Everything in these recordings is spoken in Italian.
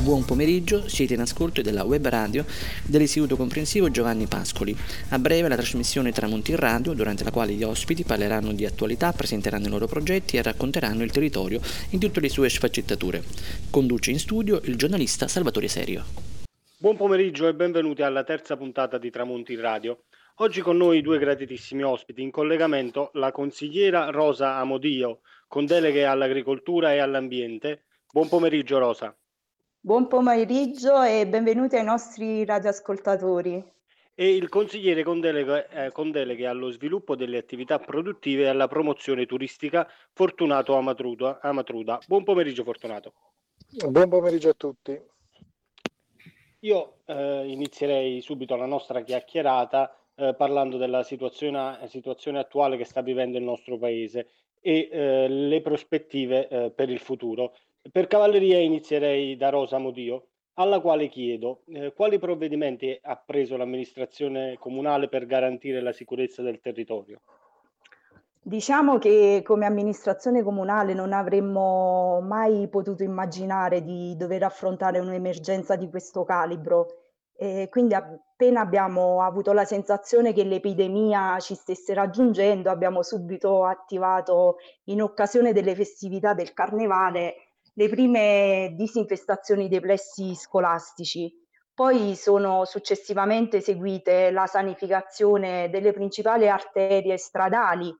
Buon pomeriggio, siete in ascolto della web radio dell'Istituto Comprensivo Giovanni Pascoli. A breve la trasmissione Tramonti in Radio, durante la quale gli ospiti parleranno di attualità, presenteranno i loro progetti e racconteranno il territorio in tutte le sue sfaccettature. Conduce in studio il giornalista Salvatore Serio. Buon pomeriggio e benvenuti alla terza puntata di Tramonti in Radio. Oggi con noi due graditissimi ospiti in collegamento la consigliera Rosa Amodio con deleghe all'agricoltura e all'ambiente. Buon pomeriggio Rosa. Buon pomeriggio e benvenuti ai nostri radioascoltatori. E il consigliere con deleghe, eh, con deleghe allo sviluppo delle attività produttive e alla promozione turistica Fortunato Amatruda. Amatruda. Buon pomeriggio Fortunato. Buon pomeriggio a tutti. Io eh, inizierei subito la nostra chiacchierata eh, parlando della situazione, situazione, attuale che sta vivendo il nostro paese e eh, le prospettive eh, per il futuro. Per cavalleria inizierei da Rosa Modio, alla quale chiedo eh, quali provvedimenti ha preso l'amministrazione comunale per garantire la sicurezza del territorio. Diciamo che come amministrazione comunale non avremmo mai potuto immaginare di dover affrontare un'emergenza di questo calibro. E quindi appena abbiamo avuto la sensazione che l'epidemia ci stesse raggiungendo, abbiamo subito attivato in occasione delle festività del carnevale le prime disinfestazioni dei plessi scolastici. Poi sono successivamente seguite la sanificazione delle principali arterie stradali eh,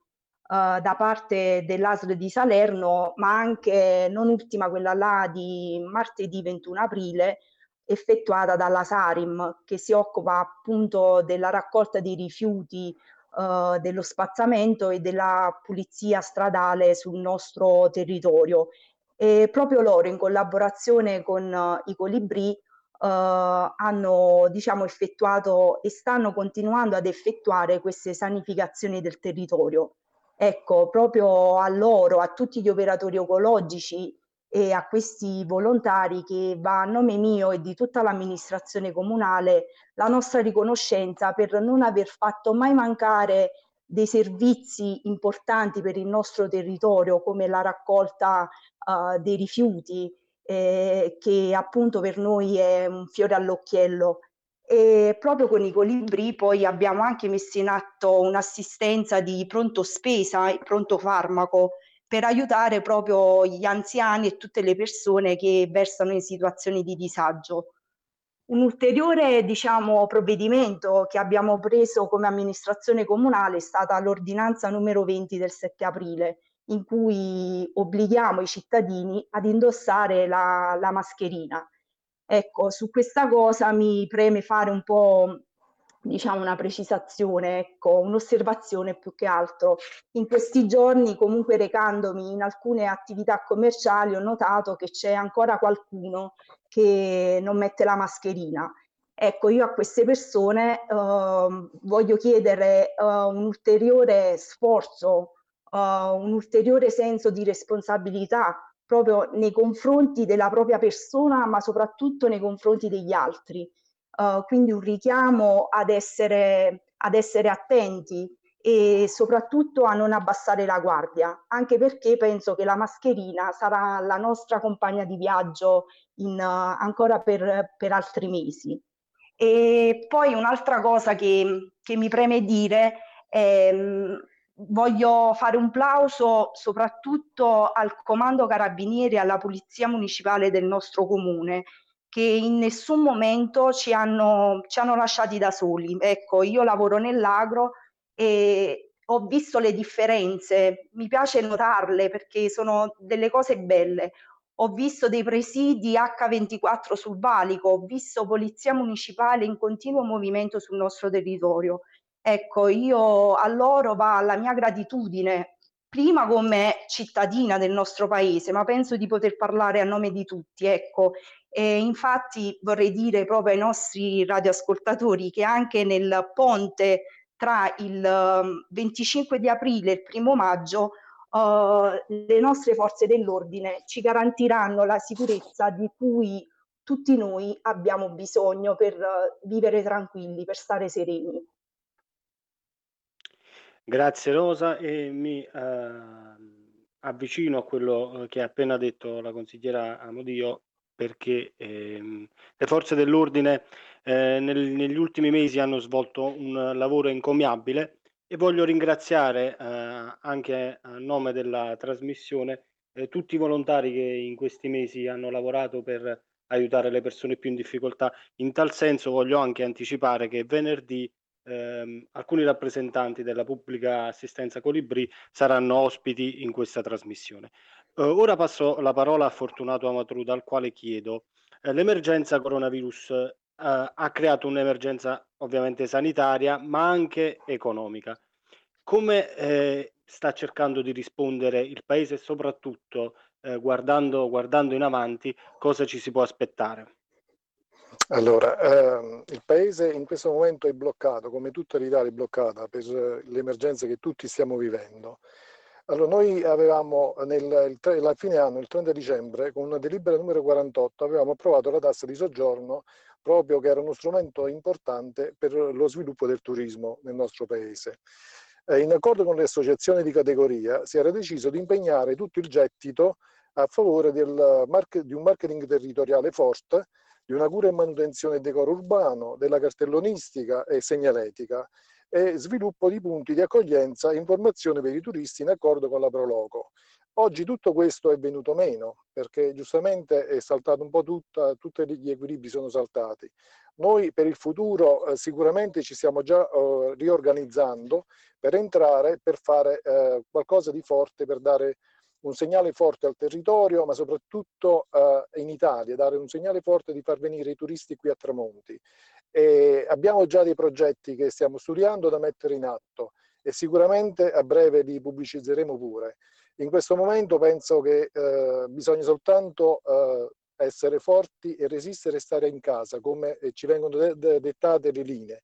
da parte dell'ASL di Salerno, ma anche non ultima quella là di martedì 21 aprile, effettuata dalla Sarim, che si occupa appunto della raccolta dei rifiuti, eh, dello spazzamento e della pulizia stradale sul nostro territorio e proprio loro in collaborazione con uh, i Colibrì uh, hanno diciamo, effettuato e stanno continuando ad effettuare queste sanificazioni del territorio. Ecco, proprio a loro, a tutti gli operatori ecologici e a questi volontari che va a nome mio e di tutta l'amministrazione comunale la nostra riconoscenza per non aver fatto mai mancare dei servizi importanti per il nostro territorio come la raccolta uh, dei rifiuti eh, che appunto per noi è un fiore all'occhiello. E proprio con i colibri poi abbiamo anche messo in atto un'assistenza di pronto spesa e pronto farmaco per aiutare proprio gli anziani e tutte le persone che versano in situazioni di disagio. Un ulteriore diciamo, provvedimento che abbiamo preso come amministrazione comunale è stata l'ordinanza numero 20 del 7 aprile, in cui obblighiamo i cittadini ad indossare la, la mascherina. Ecco, su questa cosa mi preme fare un po' diciamo una precisazione, ecco, un'osservazione più che altro. In questi giorni, comunque recandomi in alcune attività commerciali, ho notato che c'è ancora qualcuno che non mette la mascherina. Ecco, io a queste persone eh, voglio chiedere eh, un ulteriore sforzo, eh, un ulteriore senso di responsabilità proprio nei confronti della propria persona, ma soprattutto nei confronti degli altri. Uh, quindi un richiamo ad essere, ad essere attenti e soprattutto a non abbassare la guardia, anche perché penso che la mascherina sarà la nostra compagna di viaggio in, uh, ancora per, per, altri mesi. E poi un'altra cosa che, che mi preme dire è um, voglio fare un plauso soprattutto al Comando Carabinieri e alla Polizia Municipale del nostro comune che in nessun momento ci hanno, ci hanno lasciati da soli. Ecco, io lavoro nell'agro e ho visto le differenze, mi piace notarle perché sono delle cose belle. Ho visto dei presidi H24 sul valico, ho visto polizia municipale in continuo movimento sul nostro territorio. Ecco, io a loro va la mia gratitudine, prima come cittadina del nostro paese, ma penso di poter parlare a nome di tutti. Ecco, e infatti vorrei dire proprio ai nostri radioascoltatori che anche nel ponte tra il 25 ehm, di aprile e il primo maggio uh, le nostre forze dell'ordine ci garantiranno la sicurezza di cui tutti noi abbiamo bisogno per uh, vivere tranquilli, per stare sereni. Grazie Rosa e mi uh, avvicino a quello che ha appena detto la consigliera Amodio perché ehm, le forze dell'ordine eh, nel, negli ultimi mesi hanno svolto un lavoro encomiabile e voglio ringraziare eh, anche a nome della trasmissione eh, tutti i volontari che in questi mesi hanno lavorato per aiutare le persone più in difficoltà. In tal senso voglio anche anticipare che venerdì ehm, alcuni rappresentanti della pubblica assistenza Colibri saranno ospiti in questa trasmissione. Eh, ora passo la parola a Fortunato Amatruda, al quale chiedo eh, l'emergenza coronavirus eh, ha creato un'emergenza ovviamente sanitaria, ma anche economica. Come eh, sta cercando di rispondere il Paese e soprattutto eh, guardando, guardando in avanti cosa ci si può aspettare? Allora, ehm, il Paese in questo momento è bloccato, come tutta l'Italia è bloccata per le emergenze che tutti stiamo vivendo. Allora, noi avevamo nel, alla fine anno, il 30 dicembre, con una delibera numero 48, avevamo approvato la tassa di soggiorno proprio che era uno strumento importante per lo sviluppo del turismo nel nostro Paese. Eh, in accordo con le associazioni di categoria si era deciso di impegnare tutto il gettito a favore del, di un marketing territoriale forte di una cura e manutenzione del decoro urbano, della cartellonistica e segnaletica e sviluppo di punti di accoglienza e informazione per i turisti in accordo con la Proloco. Oggi tutto questo è venuto meno perché giustamente è saltato un po' tutta, tutti gli equilibri sono saltati. Noi per il futuro eh, sicuramente ci stiamo già eh, riorganizzando per entrare, per fare eh, qualcosa di forte, per dare un segnale forte al territorio, ma soprattutto eh, in Italia, dare un segnale forte di far venire i turisti qui a Tramonti. E abbiamo già dei progetti che stiamo studiando da mettere in atto e sicuramente a breve li pubblicizzeremo pure. In questo momento penso che eh, bisogna soltanto eh, essere forti e resistere e stare in casa, come ci vengono de de dettate le linee,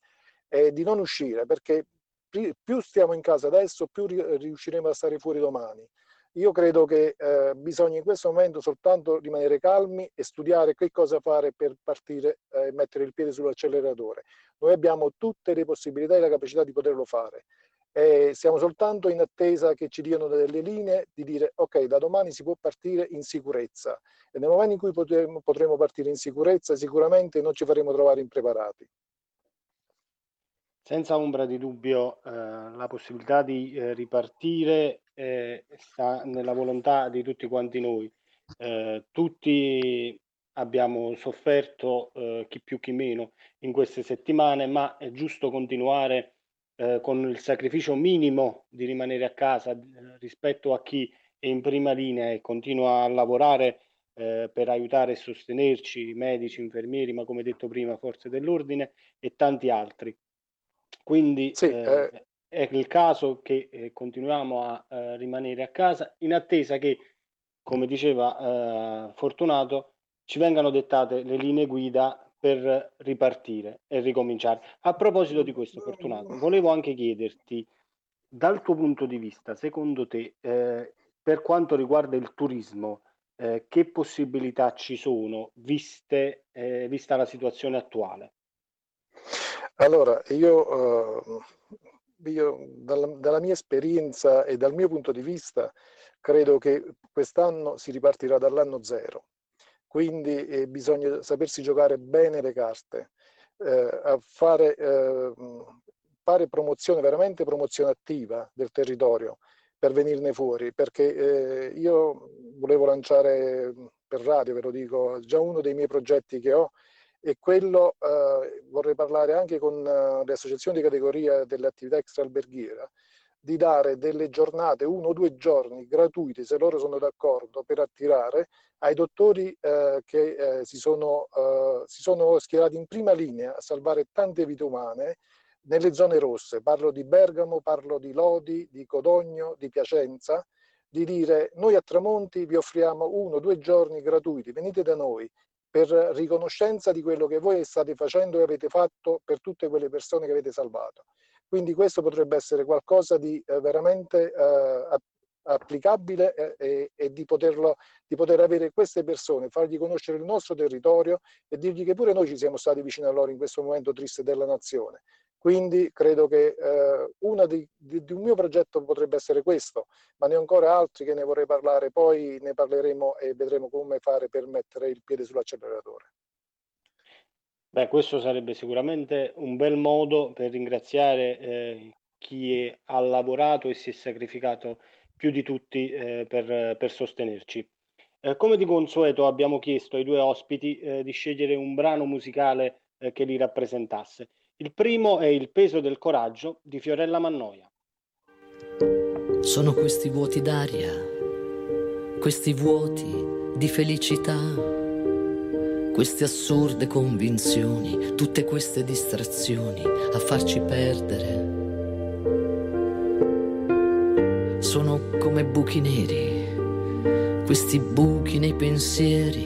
e di non uscire, perché più stiamo in casa adesso, più riusciremo a stare fuori domani. Io credo che eh, bisogna in questo momento soltanto rimanere calmi e studiare che cosa fare per partire eh, e mettere il piede sull'acceleratore. Noi abbiamo tutte le possibilità e la capacità di poterlo fare. E siamo soltanto in attesa che ci diano delle linee di dire ok, da domani si può partire in sicurezza e nel momento in cui potremo, potremo partire in sicurezza sicuramente non ci faremo trovare impreparati. Senza ombra di dubbio eh, la possibilità di eh, ripartire eh, sta nella volontà di tutti quanti noi. Eh, tutti abbiamo sofferto, eh, chi più chi meno, in queste settimane, ma è giusto continuare eh, con il sacrificio minimo di rimanere a casa rispetto a chi è in prima linea e continua a lavorare per aiutare e sostenerci, medici, infermieri, ma come detto prima, forze dell'ordine e tanti altri. Quindi sì, eh, eh. È il caso che eh, continuiamo a eh, rimanere a casa in attesa che, come diceva eh, Fortunato, ci vengano dettate le linee guida per ripartire e ricominciare. A proposito di questo, Fortunato, volevo anche chiederti, dal tuo punto di vista, secondo te, eh, per quanto riguarda il turismo, eh, che possibilità ci sono viste, eh, vista la situazione attuale? Allora, io, io dalla, dalla, mia esperienza e dal mio punto di vista credo che quest'anno si ripartirà dall'anno zero, quindi eh, bisogna sapersi giocare bene le carte, eh, fare, eh, fare promozione, veramente promozione attiva del territorio per venirne fuori, perché eh, io volevo lanciare per radio, ve lo dico, già uno dei miei progetti che ho e quello eh, vorrei parlare anche con uh, le associazioni di categoria delle attività extraalberghiera di dare delle giornate, uno o due giorni gratuiti, se loro sono d'accordo, per attirare ai dottori eh, che eh, si, sono, eh, si sono schierati in prima linea a salvare tante vite umane nelle zone rosse. Parlo di Bergamo, parlo di Lodi, di Codogno, di Piacenza, di dire noi a Tramonti vi offriamo uno o due giorni gratuiti, venite da noi, per riconoscenza di quello che voi state facendo e avete fatto per tutte quelle persone che avete salvato. Quindi questo potrebbe essere qualcosa di eh, veramente eh, applicabile eh, e, e di, poterlo, di, poter avere queste persone, fargli conoscere il nostro territorio e dirgli che pure noi ci siamo stati vicini a loro in questo momento triste della nazione. Quindi credo che eh, uno di, di, di, un mio progetto potrebbe essere questo, ma ne ho ancora altri che ne vorrei parlare, poi ne parleremo e vedremo come fare per mettere il piede sull'acceleratore. Beh, questo sarebbe sicuramente un bel modo per ringraziare eh, chi ha lavorato e si è sacrificato più di tutti eh, per, per, sostenerci. Eh, come di consueto abbiamo chiesto ai due ospiti eh, di scegliere un brano musicale eh, che li rappresentasse. Il primo è Il peso del coraggio di Fiorella Mannoia. Sono questi vuoti d'aria, questi vuoti di felicità, queste assurde convinzioni, tutte queste distrazioni a farci perdere. Sono come buchi neri, questi buchi nei pensieri.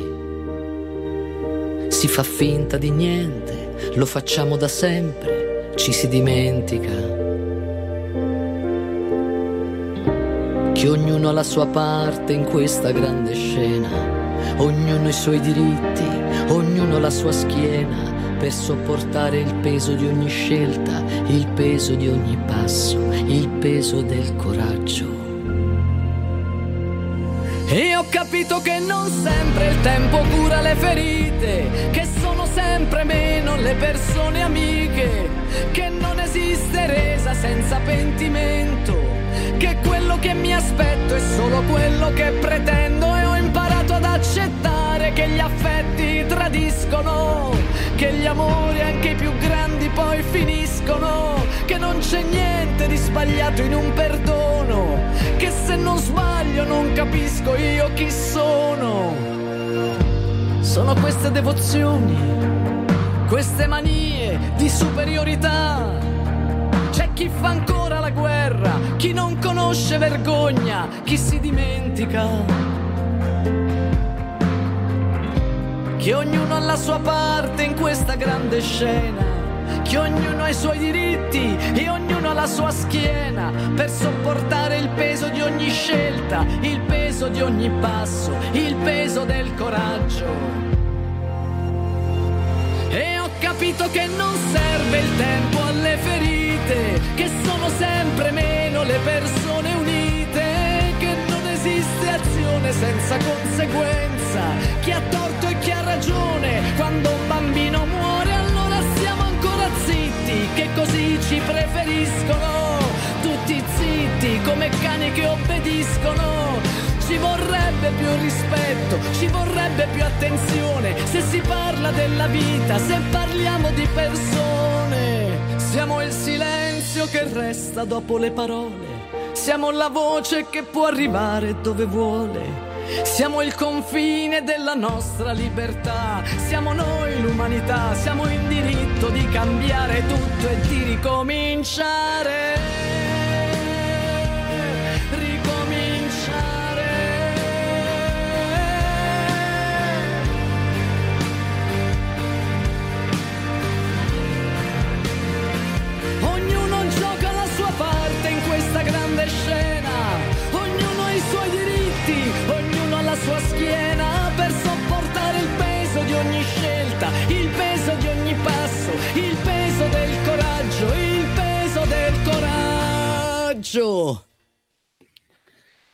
Si fa finta di niente lo facciamo da sempre, ci si dimentica. Che ognuno ha la sua parte in questa grande scena, ognuno i suoi diritti, ognuno la sua schiena per sopportare il peso di ogni scelta, il peso di ogni passo, il peso del coraggio. E ho capito che non sempre il tempo cura le ferite, che sono sempre meno le persone amiche, che non esiste resa senza pentimento, che quello che mi aspetto è solo quello che pretendo e ho imparato ad accettare che gli affetti tradiscono, che gli amori anche i più grandi poi finiscono, che non c'è niente di sbagliato in un perdono, che se non sbaglio non capisco io chi sono. Sono queste devozioni, queste manie di superiorità. C'è chi fa ancora la guerra, chi non conosce vergogna, chi si dimentica. Che ognuno ha la sua parte in questa grande scena che ognuno ha i suoi diritti e ognuno ha la sua schiena per sopportare il peso di ogni scelta, il peso di ogni passo, il peso del coraggio. E ho capito che non serve il tempo alle ferite, che sono sempre meno le persone unite, che non esiste azione senza conseguenza, chi ha così ci preferiscono, tutti zitti come cani che obbediscono. Ci vorrebbe più rispetto, ci vorrebbe più attenzione se si parla della vita, se parliamo di persone. Siamo il silenzio che resta dopo le parole, siamo la voce che può arrivare dove vuole. Siamo il confine della nostra libertà, siamo noi l'umanità, siamo in diritto di cambiare tutto e di ricominciare.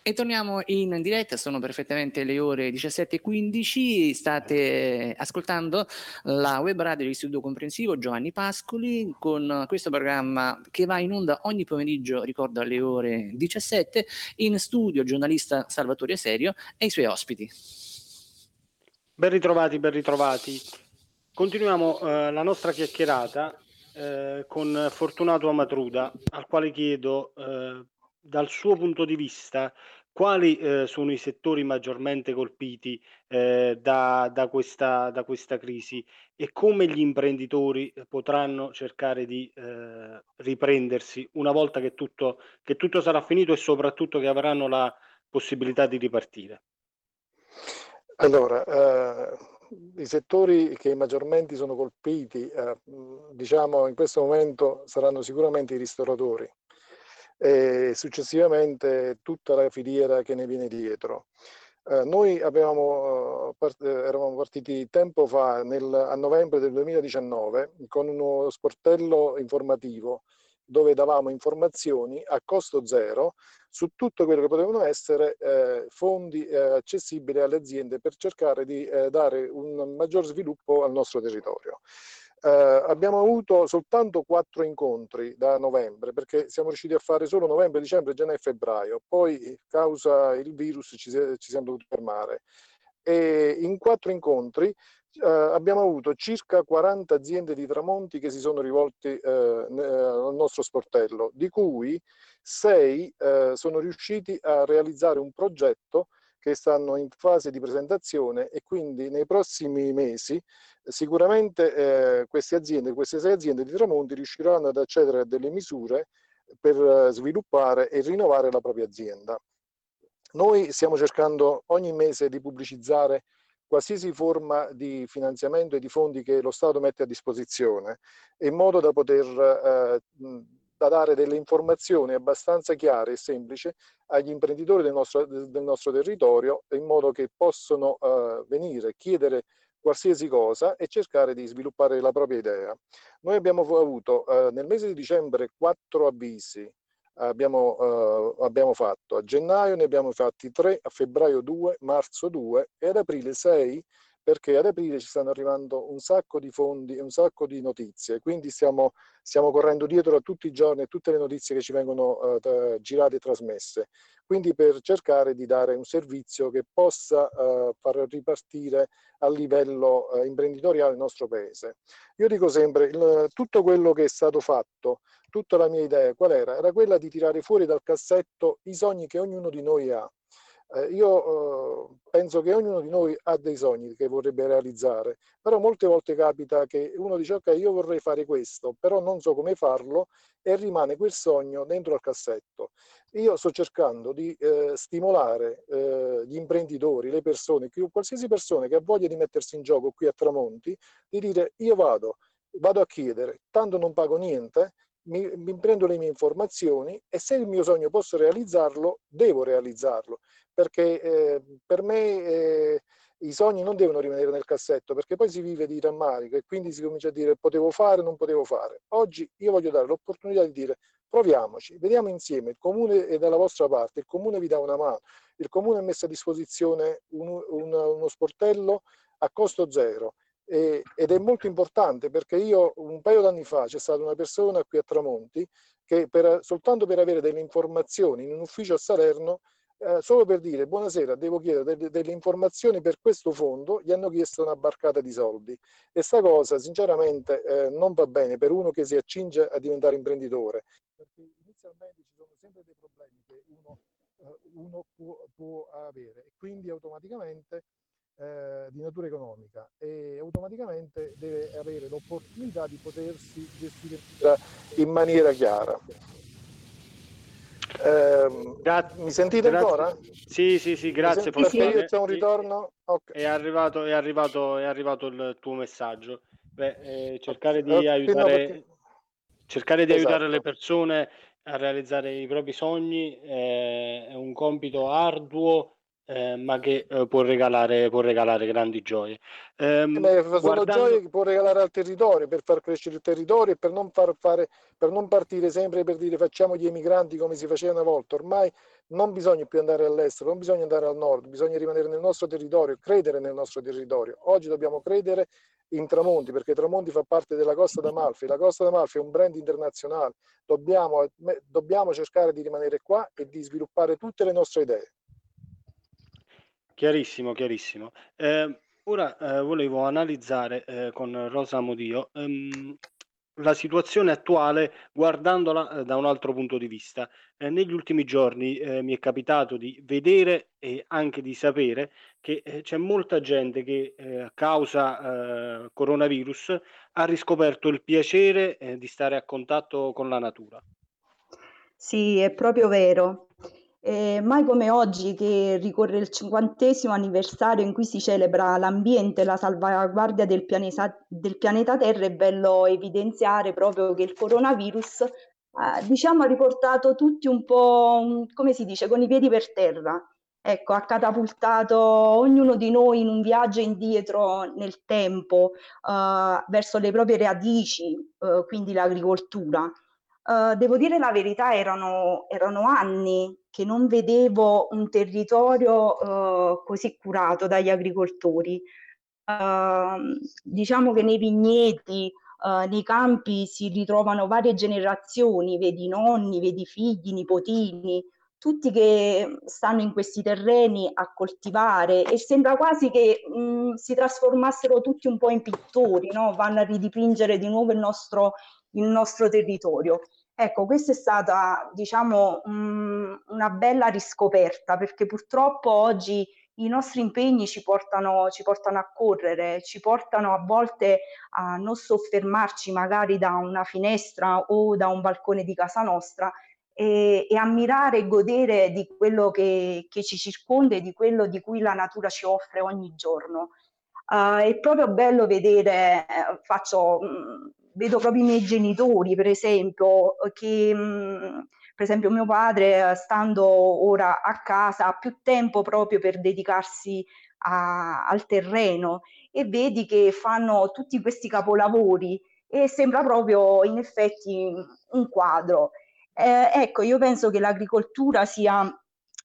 E torniamo in diretta, sono perfettamente le ore 17.15, state ascoltando la web radio dell'Istituto Comprensivo Giovanni Pascoli con questo programma che va in onda ogni pomeriggio, ricordo alle ore 17, in studio giornalista Salvatore Serio e i suoi ospiti. Ben ritrovati, ben ritrovati. Continuiamo eh, la nostra chiacchierata eh, con Fortunato Amatruda, al quale chiedo eh, dal suo punto di vista quali eh, sono i settori maggiormente colpiti eh, da, da, questa, da, questa, crisi e come gli imprenditori potranno cercare di eh, riprendersi una volta che tutto, che tutto sarà finito e soprattutto che avranno la possibilità di ripartire. Allora, eh, i settori che maggiormente sono colpiti, eh, diciamo in questo momento saranno sicuramente i ristoratori e successivamente tutta la filiera che ne viene dietro. Eh, noi avevamo, part- eravamo partiti tempo fa, nel, a novembre del 2019, con uno sportello informativo dove davamo informazioni a costo zero su tutto quello che potevano essere eh, fondi eh, accessibili alle aziende per cercare di eh, dare un maggior sviluppo al nostro territorio. Eh, abbiamo avuto soltanto quattro incontri da novembre perché siamo riusciti a fare solo novembre, dicembre, gennaio e febbraio. Poi, causa il virus, ci, ci siamo dovuti fermare. E in quattro incontri Uh, abbiamo avuto circa 40 aziende di tramonti che si sono rivolte uh, al nostro sportello, di cui 6 uh, sono riusciti a realizzare un progetto che stanno in fase di presentazione e quindi nei prossimi mesi sicuramente eh, queste aziende, queste sei aziende di tramonti riusciranno ad accedere a delle misure per sviluppare e rinnovare la propria azienda. Noi stiamo cercando ogni mese di pubblicizzare qualsiasi forma di finanziamento e di fondi che lo Stato mette a disposizione, in modo da poter eh, da dare delle informazioni abbastanza chiare e semplici agli imprenditori del nostro, del nostro territorio, in modo che possono eh, venire, chiedere qualsiasi cosa e cercare di sviluppare la propria idea. Noi abbiamo avuto eh, nel mese di dicembre quattro avvisi abbiamo, uh, abbiamo fatto. A gennaio ne abbiamo fatti 3, a febbraio 2, marzo 2 e ad aprile 6 perché ad aprile ci stanno arrivando un sacco di fondi e un sacco di notizie, quindi stiamo, stiamo correndo dietro a tutti i giorni a tutte le notizie che ci vengono uh, girate e trasmesse, quindi per cercare di dare un servizio che possa uh, far ripartire a livello uh, imprenditoriale il nostro paese. Io dico sempre, il, tutto quello che è stato fatto tutta la mia idea qual era? Era quella di tirare fuori dal cassetto i sogni che ognuno di noi ha. Eh, io eh, penso che ognuno di noi ha dei sogni che vorrebbe realizzare, però molte volte capita che uno dice ok, io vorrei fare questo, però non so come farlo e rimane quel sogno dentro al cassetto. Io sto cercando di eh, stimolare eh, gli imprenditori, le persone, qualsiasi persona che ha voglia di mettersi in gioco qui a Tramonti, di dire io vado, vado a chiedere, tanto non pago niente, mi, mi, prendo le mie informazioni e se il mio sogno posso realizzarlo, devo realizzarlo, perché eh, per me eh, i sogni non devono rimanere nel cassetto, perché poi si vive di rammarico e quindi si comincia a dire potevo fare, non potevo fare. Oggi io voglio dare l'opportunità di dire proviamoci, vediamo insieme, il comune è dalla vostra parte, il comune vi dà una mano, il comune ha messo a disposizione un, un, uno sportello a costo zero ed è molto importante perché io un paio d'anni fa c'è stata una persona qui a Tramonti che per, soltanto per avere delle informazioni in un ufficio a Salerno, eh, solo per dire buonasera, devo chiedere delle, delle, informazioni per questo fondo, gli hanno chiesto una barcata di soldi. E sta cosa sinceramente eh, non va bene per uno che si accinge a diventare imprenditore, perché inizialmente ci sono sempre dei problemi che uno, eh, uno può, può avere e quindi automaticamente eh, di natura economica e automaticamente deve avere l'opportunità di potersi gestire in maniera chiara. Eh, mi sentite grazie. ancora? Sì, sì, sì, grazie. Perché io c'è un ritorno. Okay. È, arrivato, è, arrivato, è arrivato il tuo messaggio. Beh, eh, cercare di aiutare, perché... cercare di esatto. aiutare le persone a realizzare i propri sogni eh, è un compito arduo eh, ma che eh, può, regalare, può regalare grandi gioie. Ehm, Beh, sono guardando... gioie che può regalare al territorio per far crescere il territorio e per non, far fare, per non partire sempre per dire facciamo gli emigranti come si faceva una volta. Ormai non bisogna più andare all'estero, non bisogna andare al nord, bisogna rimanere nel nostro territorio, credere nel nostro territorio. Oggi dobbiamo credere in Tramonti perché Tramonti fa parte della Costa d'Amalfi. La Costa d'Amalfi è un brand internazionale. Dobbiamo, dobbiamo cercare di rimanere qua e di sviluppare tutte le nostre idee. Chiarissimo, chiarissimo. Eh, ora eh, volevo analizzare eh, con Rosa Modio ehm, la situazione attuale guardandola eh, da un altro punto di vista. Eh, negli ultimi giorni eh, mi è capitato di vedere e anche di sapere che c'è molta gente che a causa coronavirus ha riscoperto il piacere di stare a contatto con la natura. Sì, è proprio vero. Eh, mai come oggi, che ricorre il cinquantesimo anniversario in cui si celebra l'ambiente e la salvaguardia del pianeta, del pianeta Terra, è bello evidenziare proprio che il coronavirus eh, diciamo, ha riportato tutti un po', come si dice, con i piedi per terra. ecco, ha catapultato ognuno di noi in un viaggio indietro nel tempo uh, verso le proprie radici, uh, quindi l'agricoltura. Uh, devo dire la verità, erano, erano, anni che non vedevo un territorio così curato dagli agricoltori. diciamo che nei vigneti, nei campi si ritrovano varie generazioni, vedi nonni, vedi figli, nipotini, tutti che stanno in questi terreni a coltivare e sembra quasi che mh, si trasformassero tutti un po' in pittori, no? vanno a ridipingere di nuovo il nostro, il nostro territorio. Ecco, questa è stata, diciamo, mh, una bella riscoperta perché purtroppo oggi i nostri impegni ci portano, ci portano a correre, ci portano a volte a non soffermarci magari da una finestra o da un balcone di casa nostra e, e ammirare e godere di quello che, che, ci circonda e di quello di cui la natura ci offre ogni giorno. Uh, è proprio bello vedere, eh, faccio, mm, vedo proprio i miei genitori, per esempio, che mm, per esempio mio padre, stando ora a casa, ha più tempo proprio per dedicarsi a, al terreno e vedi che fanno tutti questi capolavori e sembra proprio in effetti un quadro. Eh, ecco, io penso che l'agricoltura sia,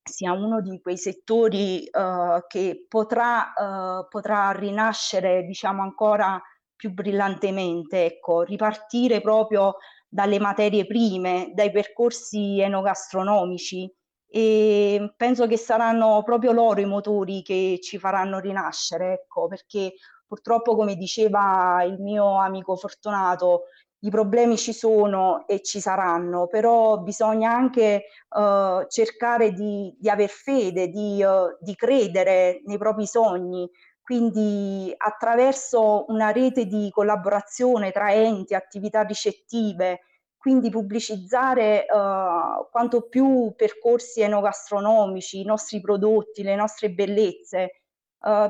sia uno di quei settori eh, che potrà, eh, potrà rinascere, diciamo, ancora più brillantemente, ecco, ripartire proprio dalle materie prime, dai percorsi enogastronomici. E penso che saranno proprio loro i motori che ci faranno rinascere, ecco, perché purtroppo, come diceva il mio amico Fortunato, i problemi ci sono e ci saranno, però bisogna anche uh, cercare di, di aver fede, di, uh, di, credere nei propri sogni, quindi attraverso una rete di collaborazione tra enti, attività ricettive, quindi pubblicizzare uh, quanto più percorsi enogastronomici, i nostri prodotti, le nostre bellezze.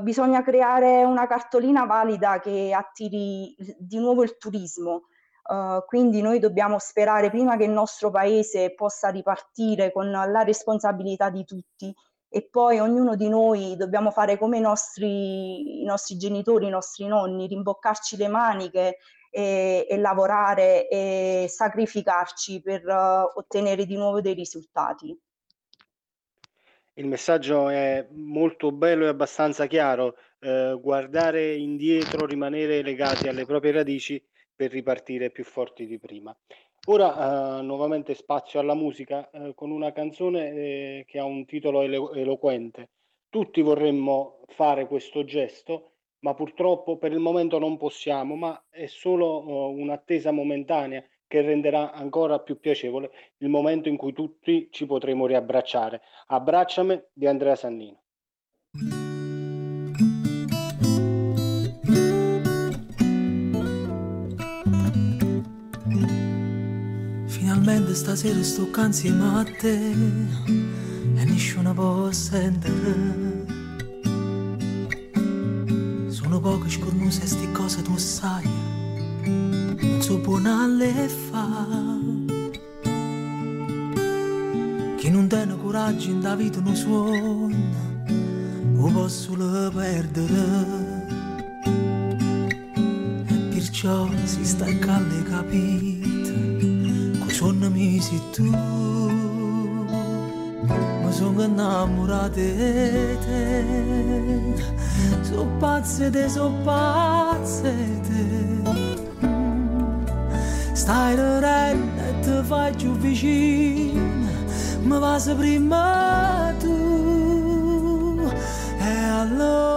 bisogna creare una cartolina valida che attiri di nuovo il turismo Uh, quindi noi dobbiamo sperare prima che il nostro paese possa ripartire con la responsabilità di tutti e poi ognuno di noi dobbiamo fare come i nostri, i nostri genitori, i nostri nonni, rimboccarci le maniche e, e lavorare e sacrificarci per uh, ottenere di nuovo dei risultati. Il messaggio è molto bello e abbastanza chiaro. Eh, guardare indietro, rimanere legati alle proprie radici per ripartire più forti di prima. Ora eh, nuovamente spazio alla musica eh, con una canzone eh, che ha un titolo elo- eloquente. Tutti vorremmo fare questo gesto, ma purtroppo per il momento non possiamo, ma è solo oh, un'attesa momentanea che renderà ancora più piacevole il momento in cui tutti ci potremo riabbracciare. Abbracciami di Andrea Sannino. Stasera sto insieme a te e nessuno può sentire. Sono poche scornuse sti cose tu sai, non so buona le fa. Chi non tiene coraggio in da vita non suona, lo posso perdere. E perciò si sta a calle capire suonami se tu. Ma sono innamorata di te sono pazze te sono pazze te stai ridendo e ti fai più vicino ma va prima tu. E allora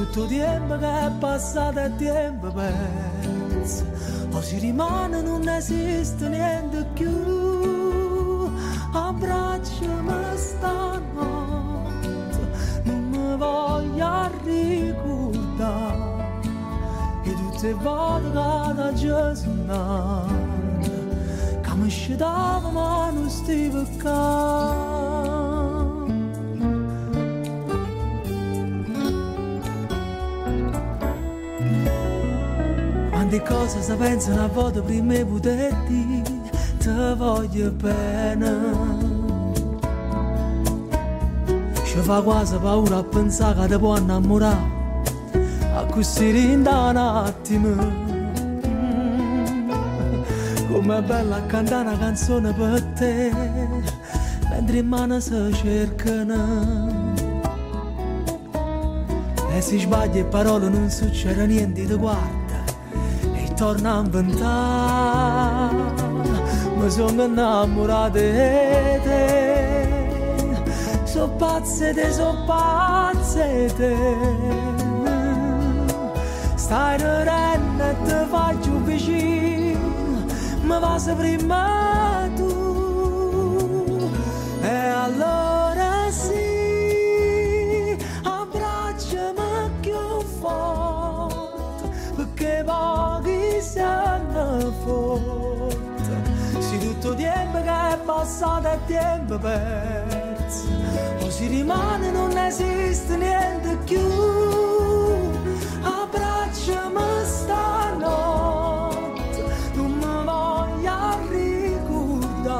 si tutto tempo che è passato è tempo perso. O si rimane non esiste niente più. Abbracciami stanotte non mi voglio ricordare. E tutte le volte che da giornata che mi scitava ma non stavo qua Tante cose si pensano a volte prima di poter dire ti voglio bene. Ci fa quasi paura a pensare che ti può innamorare a così rinda un attimo. Com'è bella cantare una canzone per te, mentre in mano si cercano. E si sbaglia e parole non succede niente, ti guarda torna a inventare. Mi sono innamorato di te, so pazze te, so pazze te. Stai ridendo e ti faccio vicino, ma va prima tu. E allora passato è tempo perso, o si rimane non esiste niente più. Abbracciami stanotte, non mi voglio ricordare.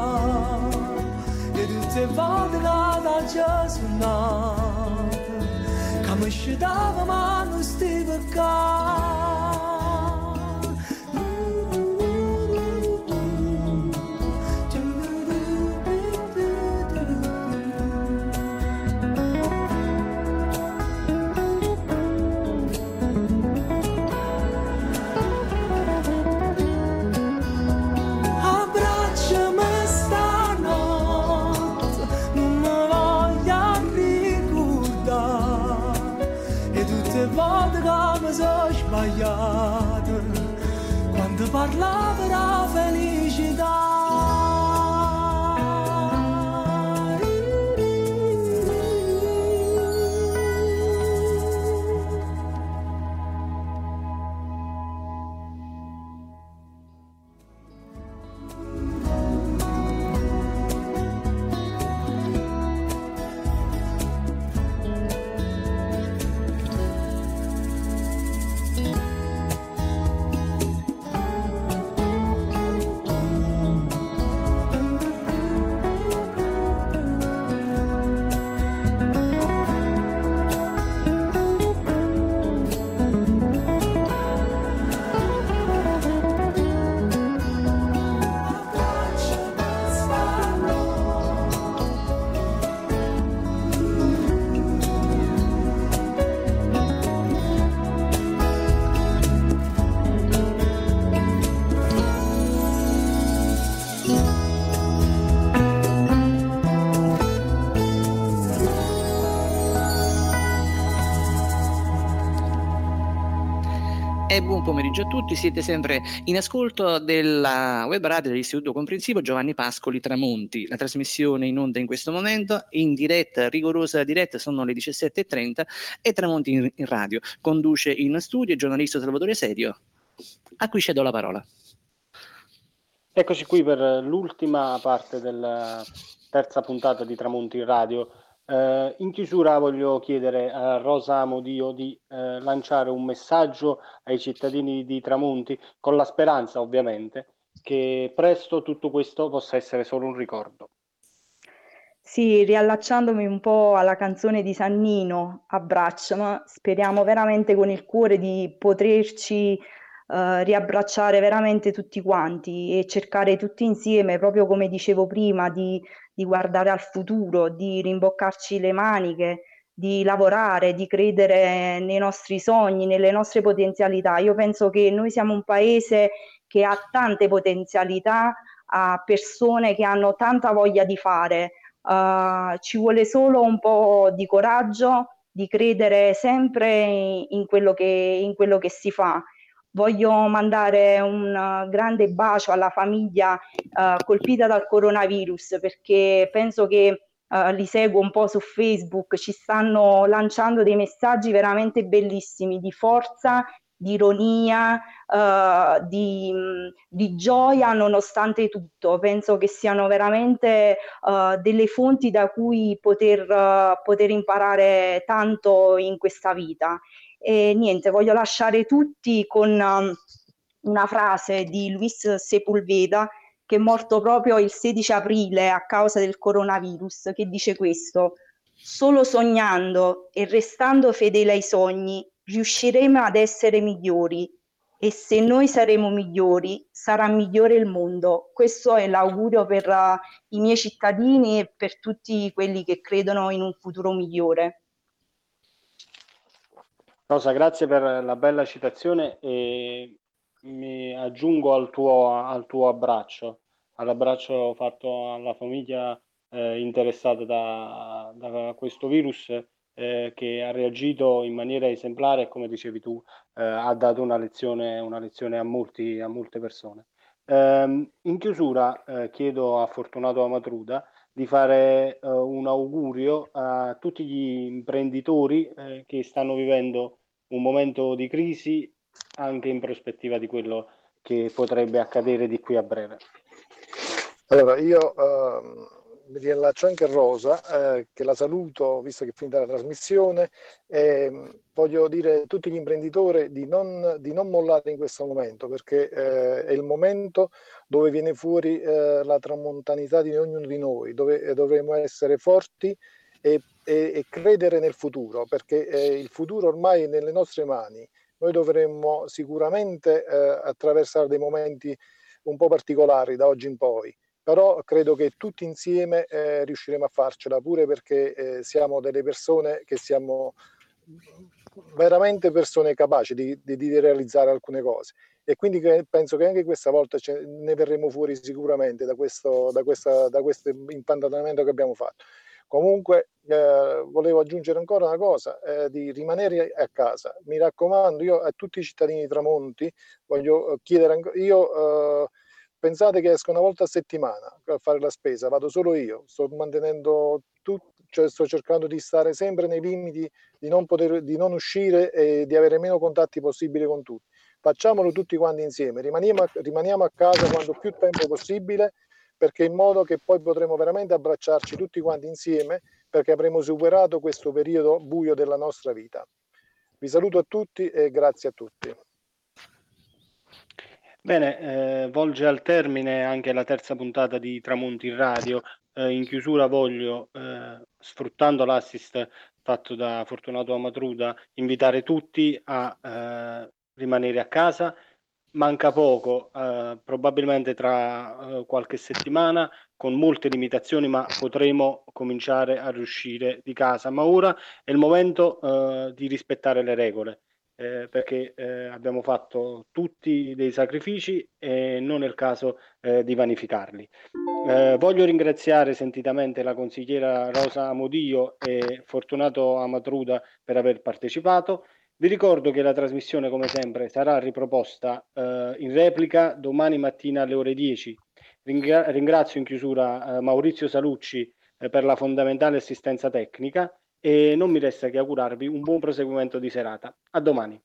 E tutte volte da già suonata Che mi scitava ma non sti Abbracciami parlava buon pomeriggio a tutti, siete sempre in ascolto della web radio dell'Istituto Comprensivo Giovanni Pascoli Tramonti. La trasmissione in onda in questo momento, in diretta, rigorosa diretta, sono le 17.30 e Tramonti in, in radio. Conduce in studio il giornalista Salvatore Serio, a cui cedo la parola. Eccoci qui per l'ultima parte della terza puntata di Tramonti in Radio. Eh, in chiusura voglio chiedere a Rosa Amodio di eh, lanciare un messaggio ai cittadini di Tramonti, con la speranza ovviamente che presto tutto questo possa essere solo un ricordo. Sì, riallacciandomi un po' alla canzone di Sannino, Abbracciami, speriamo veramente con il cuore di poterci eh, riabbracciare veramente tutti quanti e cercare tutti insieme, proprio come dicevo prima, di, di guardare al futuro, di rimboccarci le maniche, di lavorare, di credere nei nostri sogni, nelle nostre potenzialità. Io penso che noi siamo un paese che ha tante potenzialità, ha persone che hanno tanta voglia di fare. Uh, ci vuole solo un po' di coraggio, di credere sempre in quello che, in quello che si fa. Voglio mandare un uh, grande bacio alla famiglia uh, colpita dal coronavirus perché penso che uh, li seguo un po' su Facebook, ci stanno lanciando dei messaggi veramente bellissimi di forza, di ironia, uh, di, di, gioia nonostante tutto. Penso che siano veramente delle fonti da cui poter, poter imparare tanto in questa vita. E niente, voglio lasciare tutti con, um, una frase di Luis Sepulveda che è morto proprio il 16 aprile a causa del coronavirus, che dice questo, solo sognando e restando fedeli ai sogni riusciremo ad essere migliori e se noi saremo migliori sarà migliore il mondo. Questo è l'augurio per uh, i miei cittadini e per tutti quelli che credono in un futuro migliore. Rosa, grazie per la bella citazione e mi aggiungo al tuo, al tuo abbraccio, all'abbraccio fatto alla famiglia eh, interessata da, da, questo virus eh, che ha reagito in maniera esemplare e come dicevi tu eh, ha dato una lezione, una lezione a, molti, a molte persone. Ehm, in chiusura eh, chiedo a Fortunato Amatruda di fare eh, un augurio a tutti gli imprenditori eh, che stanno vivendo un momento di crisi anche in prospettiva di quello che potrebbe accadere di qui a breve. Allora, io uh, mi riallaccio anche a Rosa, eh, che la saluto visto che è finita la trasmissione. E voglio dire a tutti gli imprenditori di non, di non mollare in questo momento, perché eh, è il momento dove viene fuori eh, la tramontanità di ognuno di noi, dove dovremo essere forti e, e, e credere nel futuro, perché eh, il futuro ormai è nelle nostre mani. Noi dovremmo sicuramente eh, attraversare dei momenti un po' particolari da oggi in poi, però credo che tutti insieme eh, riusciremo a farcela pure perché eh, siamo delle persone che siamo veramente persone capaci di, di, di realizzare alcune cose. E quindi penso che anche questa volta ne verremo fuori sicuramente da questo, da questa, da questo impantanamento che abbiamo fatto. Comunque eh, volevo aggiungere ancora una cosa, eh, di rimanere a casa. Mi raccomando, io a tutti i cittadini di Tramonti voglio eh, chiedere, io eh, pensate che esco una volta a settimana a fare la spesa, vado solo io, sto mantenendo tutto, cioè sto cercando di stare sempre nei limiti di non, poter, di non uscire e di avere meno contatti possibile con tutti. Facciamolo tutti quanti insieme, rimaniamo, rimaniamo a casa quanto più tempo possibile perché in modo che poi potremo veramente abbracciarci tutti quanti insieme perché avremo superato questo periodo buio della nostra vita. Vi saluto a tutti e grazie a tutti. Bene, eh, volge al termine anche la terza puntata di Tramonti in Radio. Eh, in chiusura voglio, eh, sfruttando l'assist fatto da Fortunato Amatruda, invitare tutti a eh, rimanere a casa manca poco, eh, probabilmente tra eh, qualche settimana, con molte limitazioni, ma potremo cominciare a riuscire di casa. Ma ora è il momento eh, di rispettare le regole, eh, perché eh, abbiamo fatto tutti dei sacrifici e non è il caso eh, di vanificarli. voglio ringraziare sentitamente la consigliera Rosa Amodio e Fortunato Amatruda per aver partecipato vi ricordo che la trasmissione, come sempre, sarà riproposta eh, in replica domani mattina alle ore 10. Ringra- ringrazio in chiusura eh, Maurizio Salucci eh, per la fondamentale assistenza tecnica e non mi resta che augurarvi un buon proseguimento di serata. A domani.